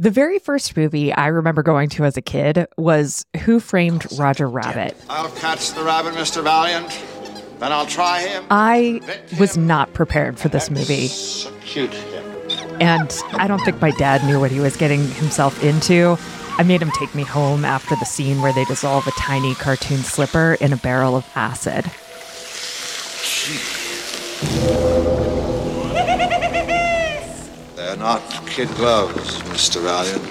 The very first movie I remember going to as a kid was Who Framed Roger Rabbit. I'll catch the rabbit, Mr. Valiant. Then I'll try him. I was not prepared for this movie. And I don't think my dad knew what he was getting himself into. I made him take me home after the scene where they dissolve a tiny cartoon slipper in a barrel of acid. They're not kid gloves, Mr. Valiant.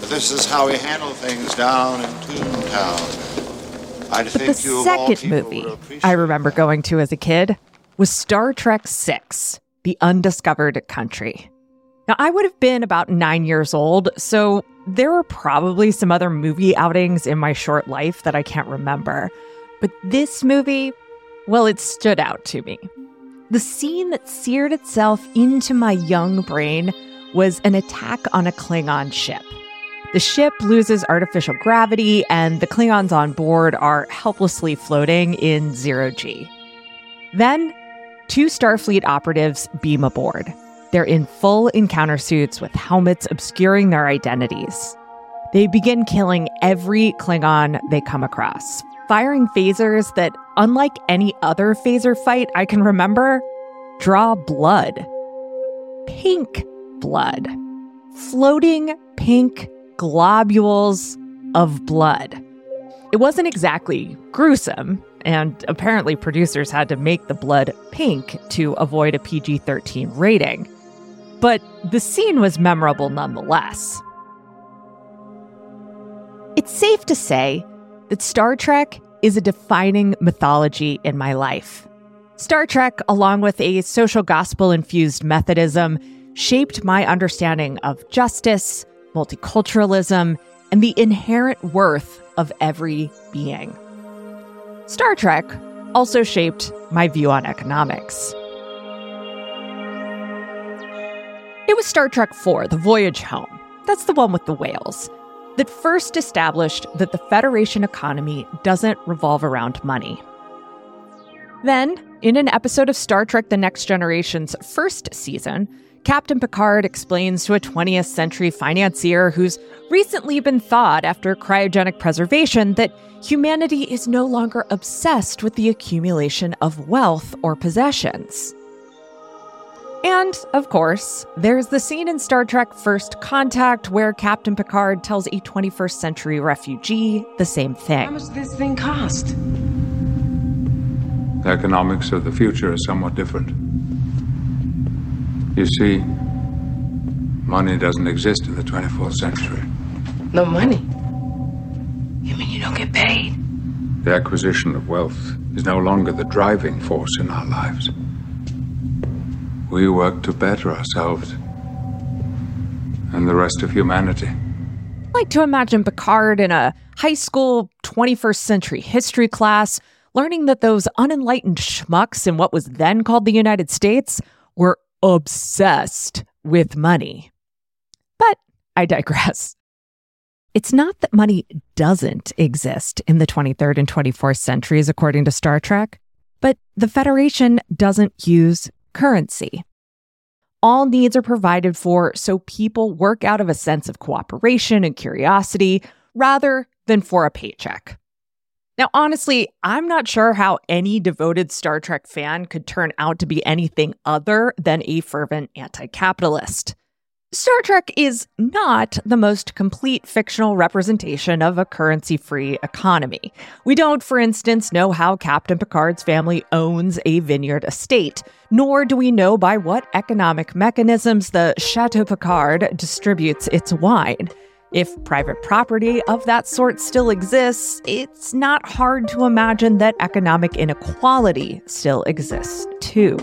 But this is how we handle things down in Toontown. I think the you of all second movie I remember going to as a kid was Star Trek VI The Undiscovered Country. Now, I would have been about nine years old, so there were probably some other movie outings in my short life that I can't remember. But this movie, well, it stood out to me. The scene that seared itself into my young brain was an attack on a Klingon ship. The ship loses artificial gravity, and the Klingons on board are helplessly floating in zero G. Then, two Starfleet operatives beam aboard. They're in full encounter suits with helmets obscuring their identities. They begin killing every Klingon they come across, firing phasers that, unlike any other phaser fight I can remember, draw blood. Pink blood. Floating pink globules of blood. It wasn't exactly gruesome, and apparently producers had to make the blood pink to avoid a PG 13 rating. But the scene was memorable nonetheless. It's safe to say that Star Trek is a defining mythology in my life. Star Trek, along with a social gospel infused Methodism, shaped my understanding of justice, multiculturalism, and the inherent worth of every being. Star Trek also shaped my view on economics. It was Star Trek IV, The Voyage Home, that's the one with the whales, that first established that the Federation economy doesn't revolve around money. Then, in an episode of Star Trek The Next Generation's first season, Captain Picard explains to a 20th century financier who's recently been thawed after cryogenic preservation that humanity is no longer obsessed with the accumulation of wealth or possessions. And, of course, there's the scene in Star Trek First Contact where Captain Picard tells a 21st century refugee the same thing. How thing. much does this thing cost? The economics of the future are somewhat different. You see, money doesn't exist in the 24th century. No money. You mean you don't get paid? The acquisition of wealth is no longer the driving force in our lives. We work to better ourselves and the rest of humanity. I like to imagine Picard in a high school 21st century history class, learning that those unenlightened schmucks in what was then called the United States were obsessed with money. But I digress. It's not that money doesn't exist in the 23rd and 24th centuries, according to Star Trek, but the Federation doesn't use currency. All needs are provided for so people work out of a sense of cooperation and curiosity rather than for a paycheck. Now, honestly, I'm not sure how any devoted Star Trek fan could turn out to be anything other than a fervent anti capitalist. Star Trek is not the most complete fictional representation of a currency free economy. We don't, for instance, know how Captain Picard's family owns a vineyard estate, nor do we know by what economic mechanisms the Chateau Picard distributes its wine. If private property of that sort still exists, it's not hard to imagine that economic inequality still exists too.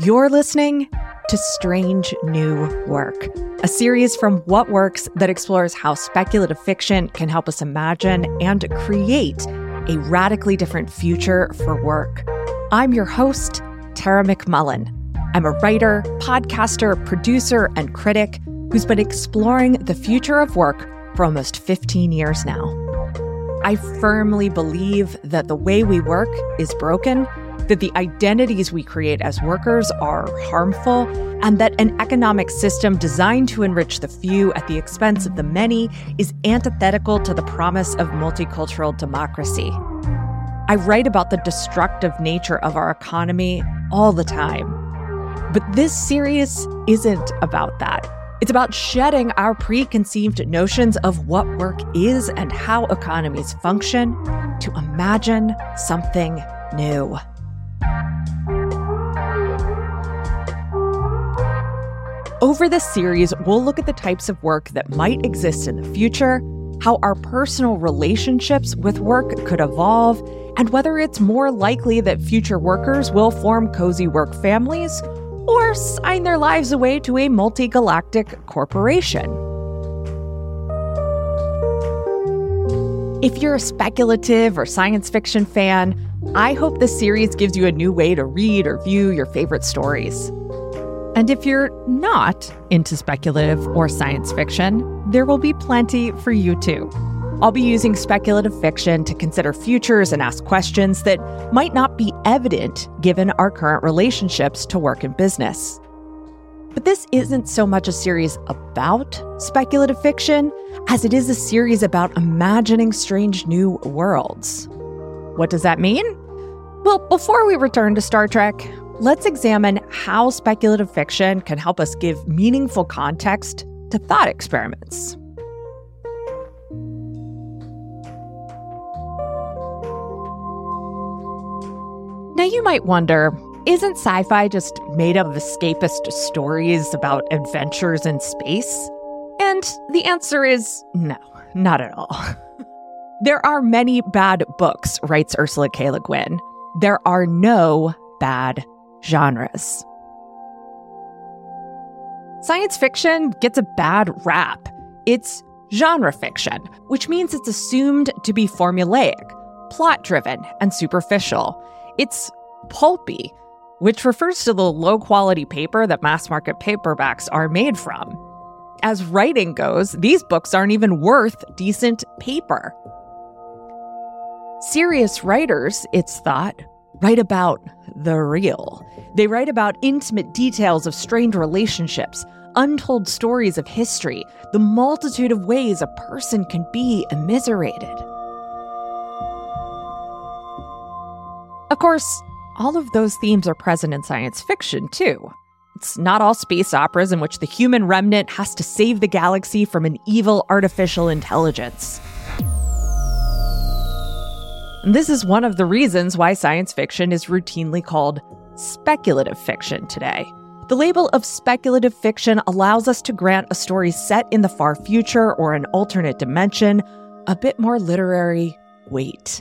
You're listening to Strange New Work, a series from What Works that explores how speculative fiction can help us imagine and create a radically different future for work. I'm your host, Tara McMullin. I'm a writer, podcaster, producer, and critic who's been exploring the future of work for almost 15 years now. I firmly believe that the way we work is broken, that the identities we create as workers are harmful, and that an economic system designed to enrich the few at the expense of the many is antithetical to the promise of multicultural democracy. I write about the destructive nature of our economy all the time. But this series isn't about that. It's about shedding our preconceived notions of what work is and how economies function to imagine something new. Over this series, we'll look at the types of work that might exist in the future, how our personal relationships with work could evolve, and whether it's more likely that future workers will form cozy work families or sign their lives away to a multi galactic corporation. If you're a speculative or science fiction fan, I hope this series gives you a new way to read or view your favorite stories. And if you're not into speculative or science fiction, there will be plenty for you too. I'll be using speculative fiction to consider futures and ask questions that might not be evident given our current relationships to work and business. But this isn't so much a series about speculative fiction as it is a series about imagining strange new worlds. What does that mean? Well, before we return to Star Trek, let's examine how speculative fiction can help us give meaningful context to thought experiments. Now, you might wonder isn't sci fi just made up of escapist stories about adventures in space? And the answer is no, not at all. there are many bad books, writes Ursula K. Le Guin. There are no bad genres. Science fiction gets a bad rap. It's genre fiction, which means it's assumed to be formulaic, plot driven, and superficial. It's pulpy, which refers to the low quality paper that mass market paperbacks are made from. As writing goes, these books aren't even worth decent paper. Serious writers, it's thought, write about the real. They write about intimate details of strained relationships, untold stories of history, the multitude of ways a person can be immiserated. Of course, all of those themes are present in science fiction, too. It's not all space operas in which the human remnant has to save the galaxy from an evil artificial intelligence. This is one of the reasons why science fiction is routinely called speculative fiction today. The label of speculative fiction allows us to grant a story set in the far future or an alternate dimension a bit more literary weight.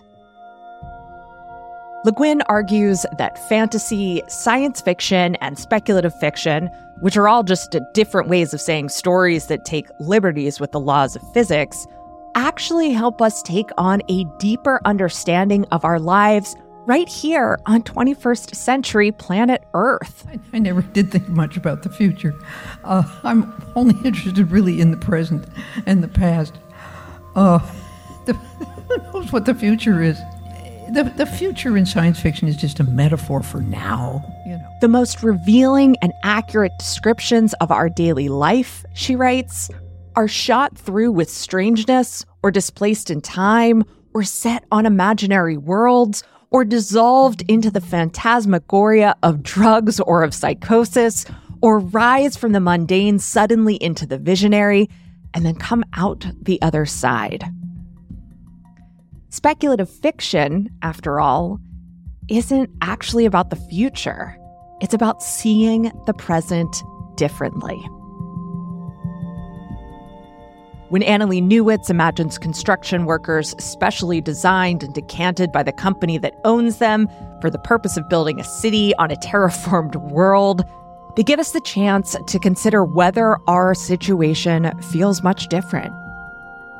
Le Guin argues that fantasy, science fiction, and speculative fiction, which are all just different ways of saying stories that take liberties with the laws of physics, actually help us take on a deeper understanding of our lives right here on 21st century planet Earth. I, I never did think much about the future. Uh, I'm only interested really in the present and the past. Uh, the, who knows what the future is? the, the future in science fiction is just a metaphor for now, you know. The most revealing and accurate descriptions of our daily life, she writes, are shot through with strangeness or displaced in time or set on imaginary worlds or dissolved into the phantasmagoria of drugs or of psychosis or rise from the mundane suddenly into the visionary and then come out the other side. Speculative fiction, after all, isn't actually about the future. It's about seeing the present differently. When Annalee Newitz imagines construction workers specially designed and decanted by the company that owns them for the purpose of building a city on a terraformed world, they give us the chance to consider whether our situation feels much different.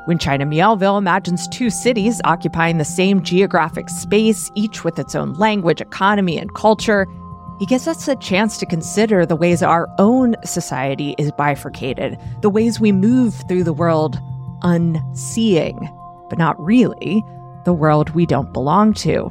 When China Miéville imagines two cities occupying the same geographic space, each with its own language, economy, and culture, he gives us a chance to consider the ways our own society is bifurcated, the ways we move through the world unseeing, but not really, the world we don't belong to.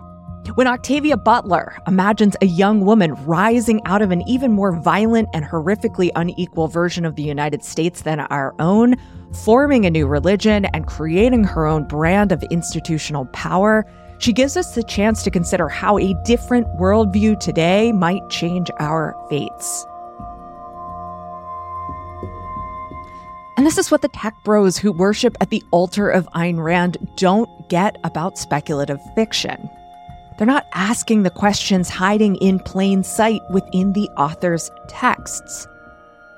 When Octavia Butler imagines a young woman rising out of an even more violent and horrifically unequal version of the United States than our own, forming a new religion and creating her own brand of institutional power, she gives us the chance to consider how a different worldview today might change our fates. And this is what the tech bros who worship at the altar of Ayn Rand don't get about speculative fiction. They're not asking the questions hiding in plain sight within the author's texts.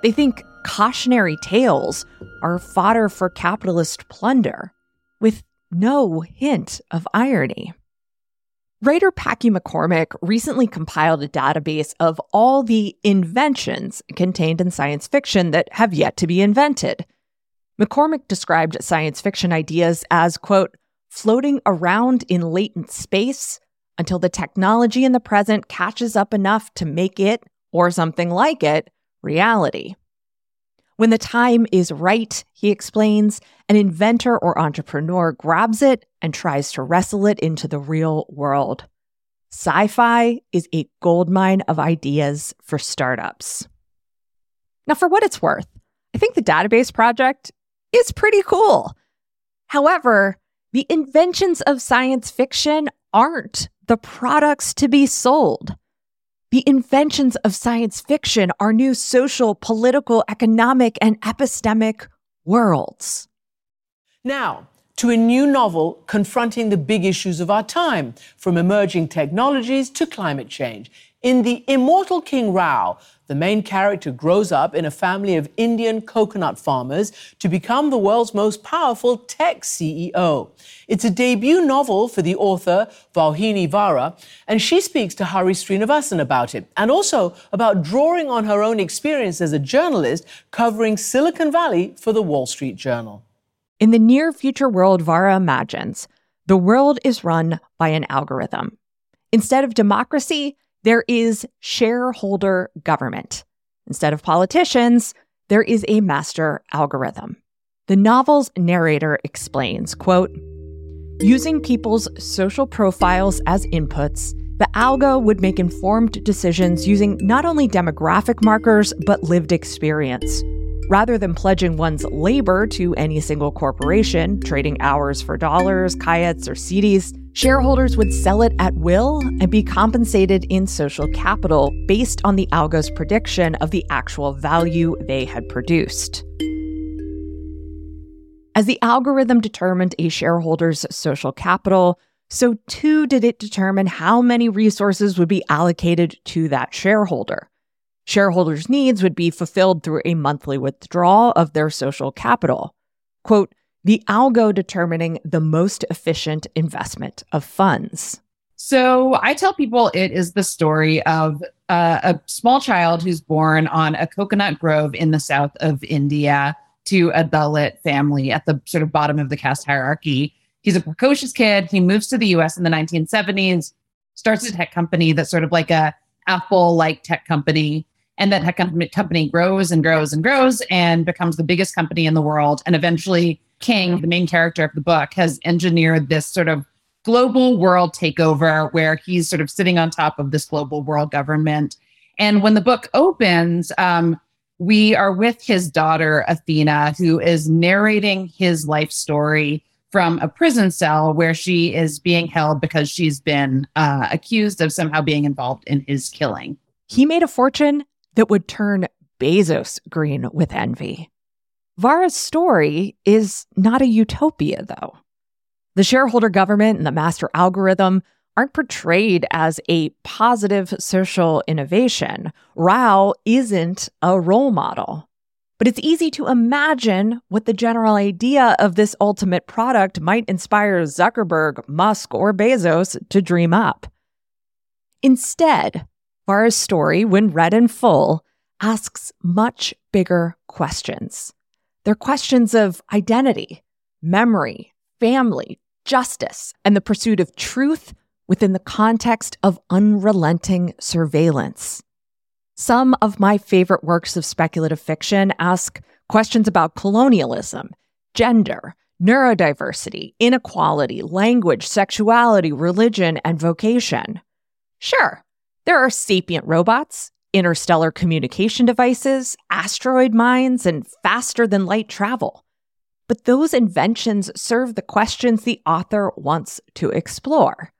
They think cautionary tales are fodder for capitalist plunder, with no hint of irony. Writer Packy McCormick recently compiled a database of all the inventions contained in science fiction that have yet to be invented. McCormick described science fiction ideas as, quote, floating around in latent space until the technology in the present catches up enough to make it, or something like it, reality. When the time is right, he explains, an inventor or entrepreneur grabs it and tries to wrestle it into the real world. Sci fi is a goldmine of ideas for startups. Now, for what it's worth, I think the database project is pretty cool. However, the inventions of science fiction aren't the products to be sold. The inventions of science fiction are new social, political, economic, and epistemic worlds. Now, to a new novel confronting the big issues of our time, from emerging technologies to climate change. In The Immortal King Rao, the main character grows up in a family of Indian coconut farmers to become the world's most powerful tech CEO. It's a debut novel for the author, Vauhini Vara, and she speaks to Hari Sreenivasan about it, and also about drawing on her own experience as a journalist covering Silicon Valley for the Wall Street Journal. In the near future world Vara imagines, the world is run by an algorithm. Instead of democracy, there is shareholder government. Instead of politicians, there is a master algorithm. The novel's narrator explains, quote, Using people's social profiles as inputs, the algo would make informed decisions using not only demographic markers, but lived experience. Rather than pledging one's labor to any single corporation, trading hours for dollars, kayaks, or cedis, shareholders would sell it at will and be compensated in social capital based on the algo's prediction of the actual value they had produced. As the algorithm determined a shareholder's social capital, so too did it determine how many resources would be allocated to that shareholder. Shareholders' needs would be fulfilled through a monthly withdrawal of their social capital. Quote, the algo determining the most efficient investment of funds. So I tell people it is the story of uh, a small child who's born on a coconut grove in the south of India to a Dalit family at the sort of bottom of the caste hierarchy. He's a precocious kid. He moves to the US in the 1970s, starts a tech company that's sort of like a Apple like tech company and that company grows and grows and grows and becomes the biggest company in the world. And eventually, King, the main character of the book, has engineered this sort of global world takeover where he's sort of sitting on top of this global world government. And when the book opens, um, we are with his daughter, Athena, who is narrating his life story from a prison cell where she is being held because she's been uh, accused of somehow being involved in his killing. He made a fortune that would turn Bezos green with envy. Vara's story is not a utopia, though. The shareholder government and the master algorithm aren't portrayed as a positive social innovation. Rao isn't a role model. But it's easy to imagine what the general idea of this ultimate product might inspire Zuckerberg, Musk, or Bezos to dream up. Instead, Vara's story, when read in full, asks much bigger questions. They're questions of identity, memory, family, justice, and the pursuit of truth within the context of unrelenting surveillance. Some of my favorite works of speculative fiction ask questions about colonialism, gender, neurodiversity, inequality, language, sexuality, religion, and vocation. Sure, there are sapient robots, interstellar communication devices, asteroid mines, and faster than light travel. But those inventions serve the questions the author wants to explore.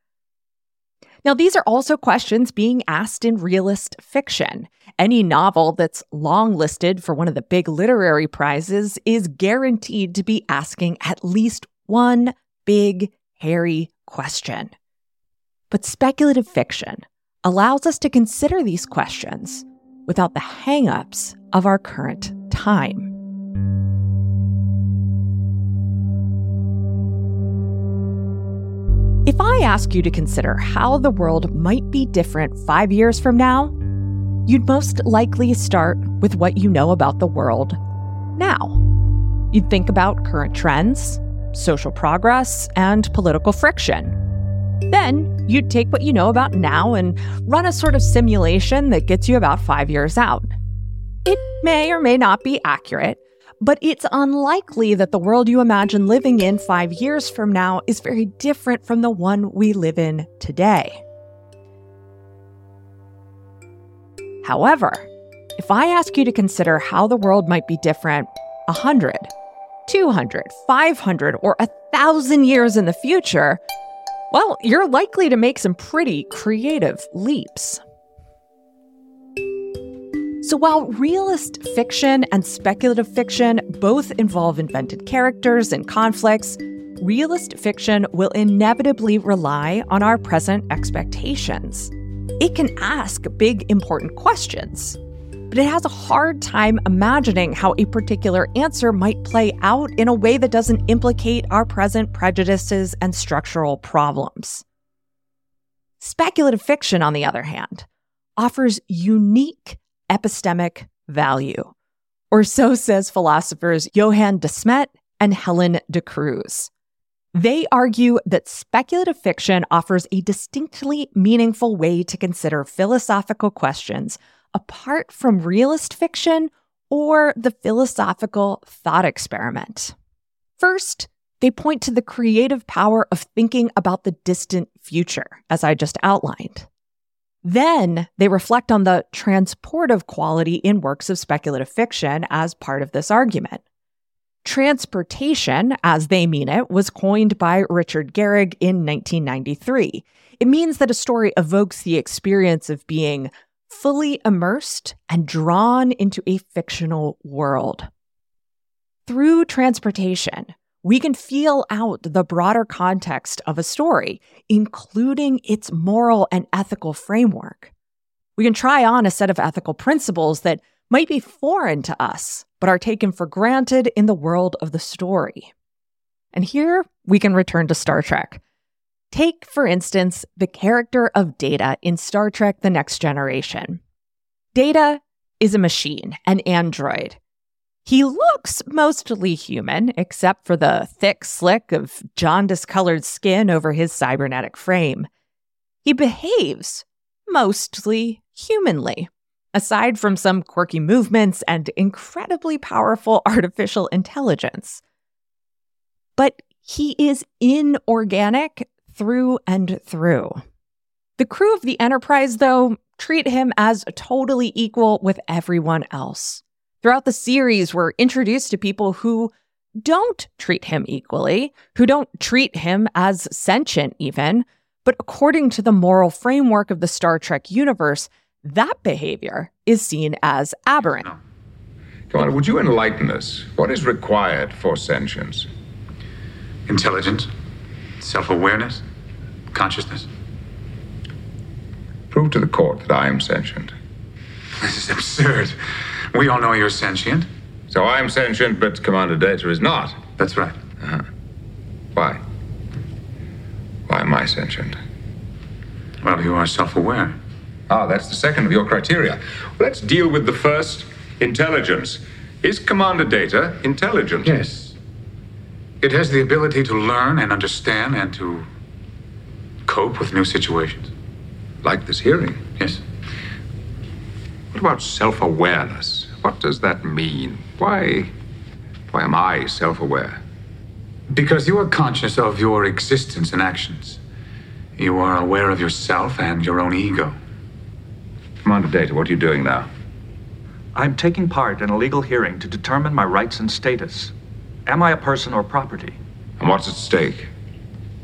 Now, these are also questions being asked in realist fiction. Any novel that's long listed for one of the big literary prizes is guaranteed to be asking at least one big, hairy question. But speculative fiction allows us to consider these questions without the hangups of our current time. If I ask you to consider how the world might be different five years from now, you'd most likely start with what you know about the world now. You'd think about current trends, social progress, and political friction. Then you'd take what you know about now and run a sort of simulation that gets you about five years out. It may or may not be accurate, but it's unlikely that the world you imagine living in five years from now is very different from the one we live in today. However, if I ask you to consider how the world might be different 100, 200, 500, or 1,000 years in the future, well, you're likely to make some pretty creative leaps. So while realist fiction and speculative fiction both involve invented characters and conflicts, realist fiction will inevitably rely on our present expectations. It can ask big, important questions, but it has a hard time imagining how a particular answer might play out in a way that doesn't implicate our present prejudices and structural problems. Speculative fiction, on the other hand, offers unique epistemic value. Or so says philosophers Johan de Smedt and Helen de Cruz. They argue that speculative fiction offers a distinctly meaningful way to consider philosophical questions apart from realist fiction or the philosophical thought experiment. First, they point to the creative power of thinking about the distant future, as I just outlined. Then they reflect on the transportive quality in works of speculative fiction as part of this argument. Transportation, as they mean it, was coined by Richard Gerrig in 1993. It means that a story evokes the experience of being fully immersed and drawn into a fictional world. Through transportation, we can feel out the broader context of a story, including its moral and ethical framework. We can try on a set of ethical principles that might be foreign to us, but are taken for granted in the world of the story. And here we can return to Star Trek. Take, for instance, the character of Data in Star Trek The Next Generation. Data is a machine, an android, he looks mostly human, except for the thick slick of jaundice colored skin over his cybernetic frame. He behaves mostly humanly, aside from some quirky movements and incredibly powerful artificial intelligence. But he is inorganic through and through. The crew of the Enterprise, though, treat him as totally equal with everyone else. Throughout the series, we're introduced to people who don't treat him equally, who don't treat him as sentient, even. But according to the moral framework of the Star Trek universe, that behavior is seen as aberrant. Come on, would you enlighten us? What is required for sentience? Intelligence, self awareness, consciousness. Prove to the court that I am sentient. This is absurd. We all know you're sentient. So I'm sentient, but Commander Data is not. That's right. Uh-huh. Why? Why am I sentient? Well, you are self aware. Ah, that's the second of your criteria. Let's deal with the first intelligence. Is Commander Data intelligent? Yes. It has the ability to learn and understand and to cope with new situations. Like this hearing? Yes. What about self awareness? What does that mean? Why, why am I self aware? Because you are conscious of your existence and actions. You are aware of yourself and your own ego. Commander Data, what are you doing now? I'm taking part in a legal hearing to determine my rights and status. Am I a person or property? And what's at stake?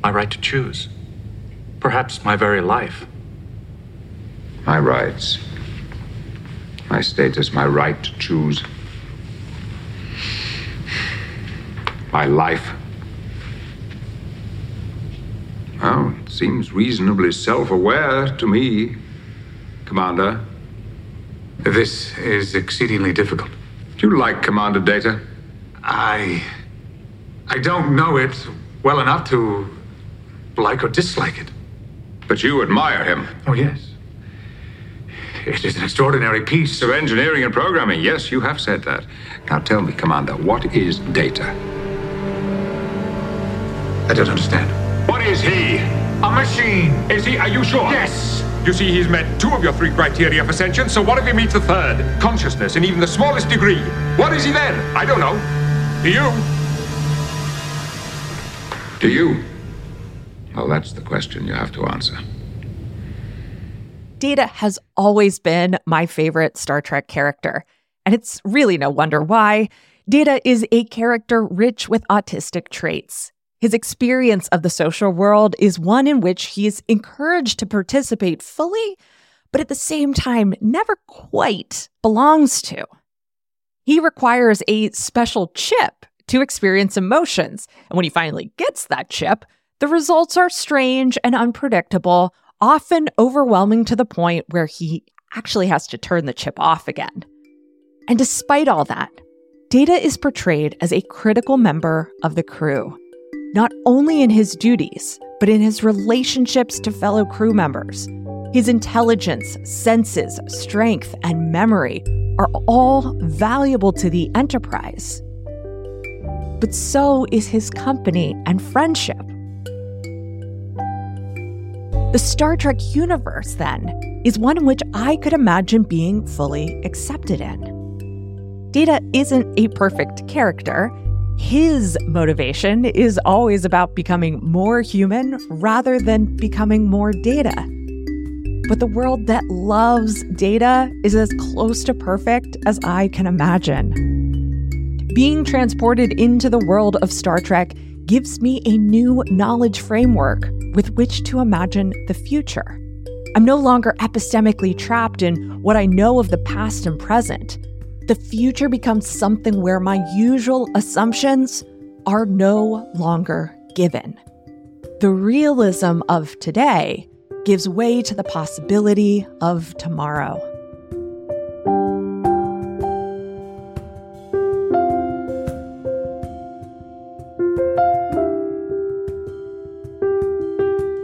My right to choose. Perhaps my very life. My rights. My status, my right to choose. My life. Well, it seems reasonably self aware to me, Commander. This is exceedingly difficult. Do you like Commander Data? I. I don't know it well enough to like or dislike it. But you admire him. Oh, yes. It is an extraordinary piece of engineering and programming. Yes, you have said that. Now tell me, Commander, what is data? I don't understand. What is he? A machine. Is he? Are you sure? Yes. You see, he's met two of your three criteria for sentience, so what if he meets the third? Consciousness in even the smallest degree. What is he then? I don't know. Do you? Do you? Well, that's the question you have to answer. Data has always been my favorite Star Trek character, and it's really no wonder why. Data is a character rich with autistic traits. His experience of the social world is one in which he is encouraged to participate fully, but at the same time, never quite belongs to. He requires a special chip to experience emotions, and when he finally gets that chip, the results are strange and unpredictable, often overwhelming to the point where he actually has to turn the chip off again. And despite all that, Data is portrayed as a critical member of the crew, not only in his duties, but in his relationships to fellow crew members. His intelligence, senses, strength, and memory are all valuable to the Enterprise. But so is his company and friendship. The Star Trek universe, then, is one in which I could imagine being fully accepted in. Data isn't a perfect character. His motivation is always about becoming more human rather than becoming more data. But the world that loves data is as close to perfect as I can imagine. Being transported into the world of Star Trek gives me a new knowledge framework with which to imagine the future. I'm no longer epistemically trapped in what I know of the past and present. The future becomes something where my usual assumptions are no longer given. The realism of today gives way to the possibility of tomorrow.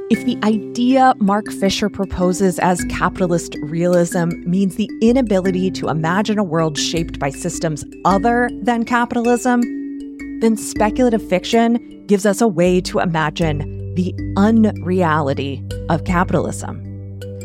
If the idea Mark Fisher proposes as capitalist realism means the inability to imagine a world shaped by systems other than capitalism, then speculative fiction gives us a way to imagine the unreality of capitalism.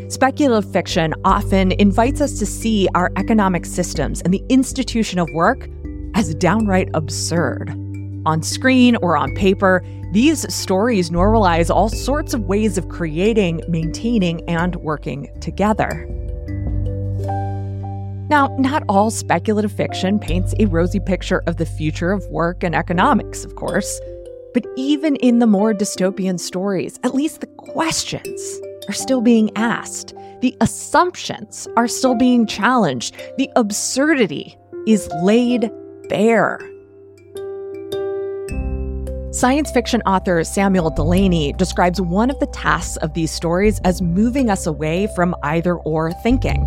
Speculative fiction often invites us to see our economic systems and the institution of work as downright absurd. On screen or on paper, these stories normalize all sorts of ways of creating, maintaining, and working together. Now, not all speculative fiction paints a rosy picture of the future of work and economics, of course. But even in the more dystopian stories, at least the questions are still being asked. The assumptions are still being challenged. The absurdity is laid bare. Science fiction author Samuel Delany describes one of the tasks of these stories as moving us away from either or thinking.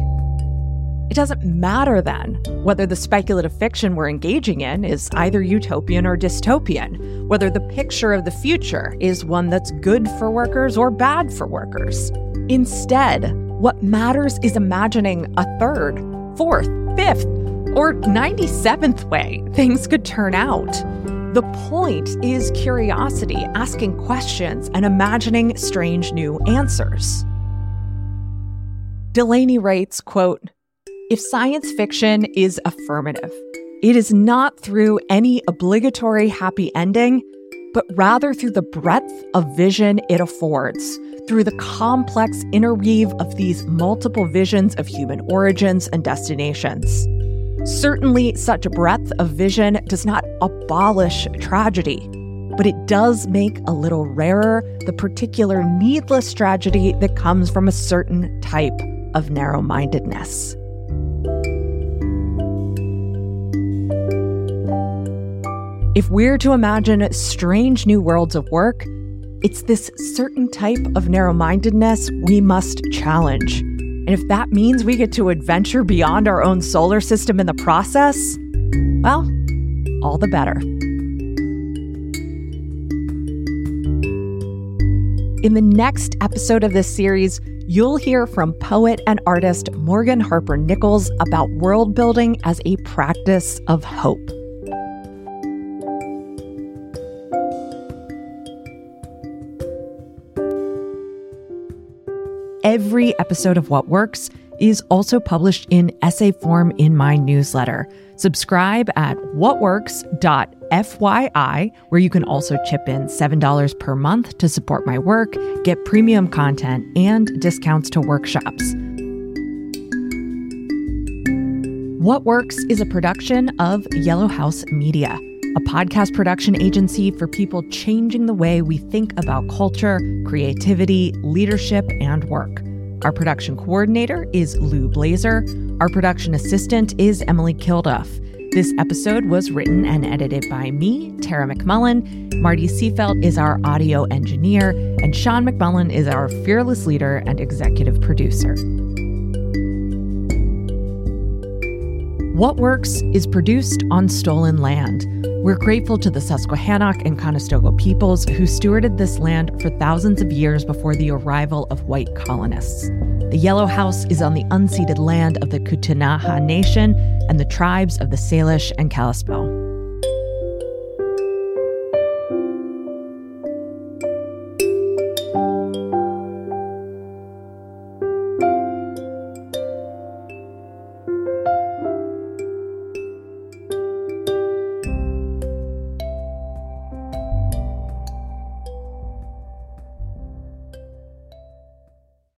It doesn't matter then whether the speculative fiction we're engaging in is either utopian or dystopian, whether the picture of the future is one that's good for workers or bad for workers. Instead, what matters is imagining a third, fourth, fifth, or 97th way things could turn out. The point is curiosity, asking questions, and imagining strange new answers. Delany writes, quote, if science fiction is affirmative, it is not through any obligatory happy ending, but rather through the breadth of vision it affords, through the complex interweave of these multiple visions of human origins and destinations. Certainly, such a breadth of vision does not abolish tragedy, but it does make a little rarer the particular needless tragedy that comes from a certain type of narrow mindedness. If we're to imagine strange new worlds of work, it's this certain type of narrow mindedness we must challenge. And if that means we get to adventure beyond our own solar system in the process, well, all the better. In the next episode of this series, you'll hear from poet and artist Morgan Harper Nichols about world building as a practice of hope. Every episode of What Works is also published in essay form in my newsletter. Subscribe at whatworks.fyi, where you can also chip in $7 per month to support my work, get premium content, and discounts to workshops. What Works is a production of Yellow House Media a podcast production agency for people changing the way we think about culture, creativity, leadership, and work. Our production coordinator is Lou Blazer. Our production assistant is Emily Kilduff. This episode was written and edited by me, Tara McMullin. Marty Seafelt is our audio engineer, and Sean McMullin is our fearless leader and executive producer. What Works is produced on stolen land. We're grateful to the Susquehannock and Conestoga peoples who stewarded this land for thousands of years before the arrival of white colonists. The Yellow House is on the unceded land of the Ktunaxa Nation and the tribes of the Salish and Kalispel.